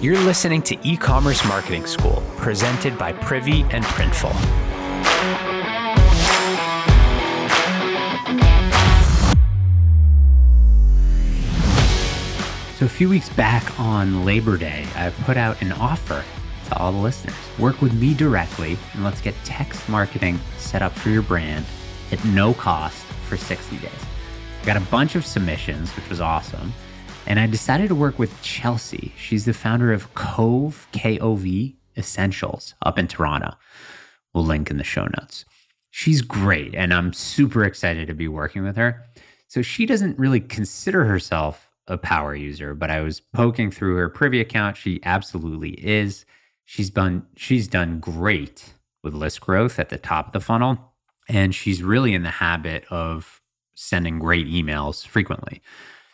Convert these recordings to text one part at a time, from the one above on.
You're listening to E Commerce Marketing School, presented by Privy and Printful. So, a few weeks back on Labor Day, I put out an offer to all the listeners. Work with me directly, and let's get text marketing set up for your brand at no cost for 60 days. I got a bunch of submissions, which was awesome. And I decided to work with Chelsea. She's the founder of Kove, K O V Essentials up in Toronto. We'll link in the show notes. She's great, and I'm super excited to be working with her. So she doesn't really consider herself a power user, but I was poking through her Privy account. She absolutely is. She's done she's done great with list growth at the top of the funnel, and she's really in the habit of sending great emails frequently.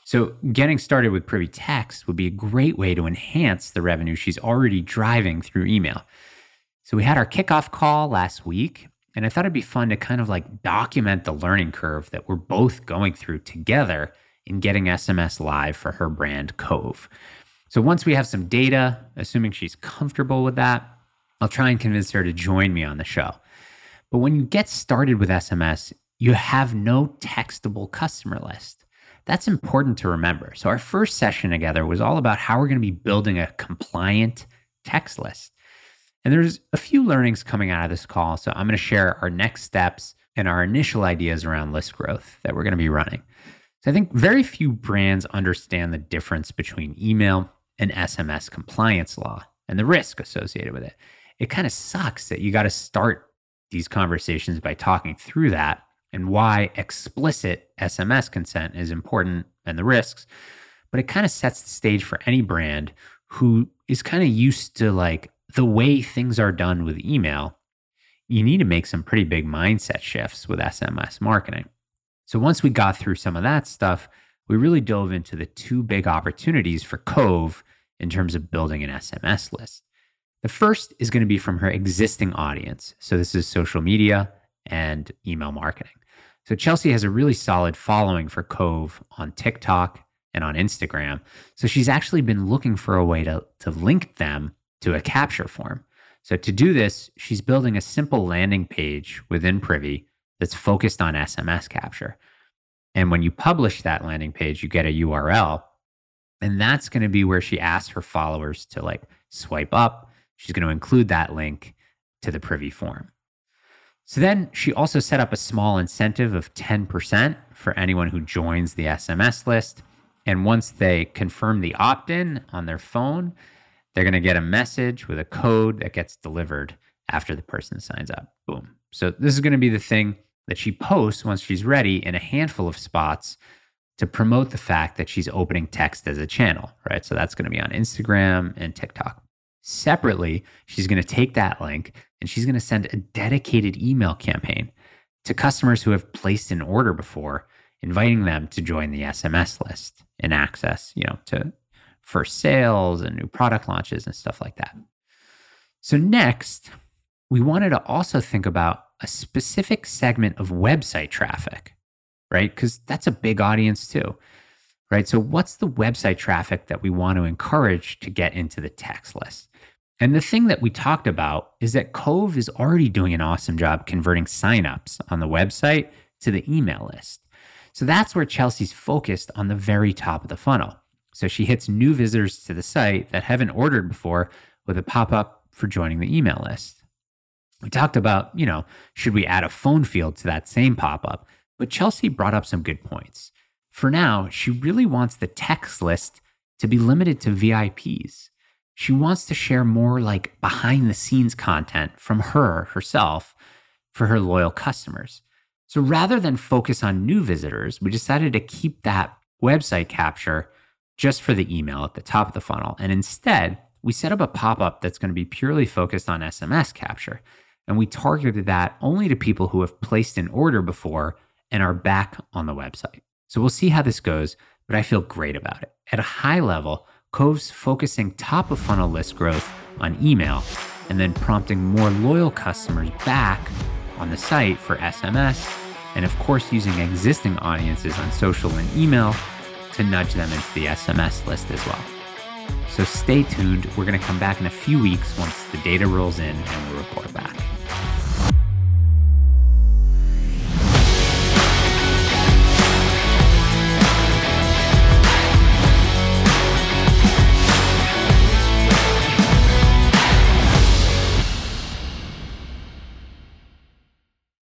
So, getting started with Privy Text would be a great way to enhance the revenue she's already driving through email. So, we had our kickoff call last week, and I thought it'd be fun to kind of like document the learning curve that we're both going through together in getting SMS live for her brand Kove. So, once we have some data, assuming she's comfortable with that, I'll try and convince her to join me on the show. But when you get started with SMS, you have no textable customer list. That's important to remember. So, our first session together was all about how we're going to be building a compliant text list. And there's a few learnings coming out of this call. So, I'm going to share our next steps and our initial ideas around list growth that we're going to be running. So, I think very few brands understand the difference between email and SMS compliance law and the risk associated with it. It kind of sucks that you got to start these conversations by talking through that and why explicit SMS consent is important and the risks. But it kind of sets the stage for any brand who is kind of used to like the way things are done with email. You need to make some pretty big mindset shifts with SMS marketing. So once we got through some of that stuff, we really dove into the two big opportunities for Kove in terms of building an SMS list. The first is going to be from her existing audience. So this is social media and email marketing. So Chelsea has a really solid following for Kove on TikTok and on Instagram. So she's actually been looking for a way to, to link them to a capture form. So to do this, she's building a simple landing page within Privy that's focused on SMS capture. And when you publish that landing page, you get a URL. And that's going to be where she asks her followers to like swipe up. She's going to include that link to the Privy form. So then she also set up a small incentive of 10% for anyone who joins the SMS list. And once they confirm the opt in on their phone, they're going to get a message with a code that gets delivered after the person signs up. Boom. So this is going to be the thing that she posts once she's ready in a handful of spots to promote the fact that she's opening text as a channel, right? So that's going to be on Instagram and TikTok. Separately, she's going to take that link and she's going to send a dedicated email campaign to customers who have placed an order before, inviting them to join the SMS list and access, you know, to first sales and new product launches and stuff like that. So next, we wanted to also think about a specific segment of website traffic, right? Because that's a big audience too, right? So, what's the website traffic that we want to encourage to get into the text list? And the thing that we talked about is that Kove is already doing an awesome job converting signups on the website to the email list. So that's where Chelsea's focused on the very top of the funnel. So she hits new visitors to the site that haven't ordered before with a pop up for joining the email list. We talked about, you know, should we add a phone field to that same pop up? But Chelsea brought up some good points. For now, she really wants the text list to be limited to VIPs she wants to share more like behind the scenes content from her herself for her loyal customers. So rather than focus on new visitors, we decided to keep that website capture just for the email at the top of the funnel. And instead, we set up a pop up that's going to be purely focused on SMS capture. And we targeted that only to people who have placed an order before and are back on the website. So we'll see how this goes, but I feel great about it. At a high level, Kove's focusing top of funnel list growth on email and then prompting more loyal customers back on the site for SMS, and of course, using existing audiences on social and email to nudge them into the SMS list as well. So stay tuned. We're going to come back in a few weeks once the data rolls in and we'll report back.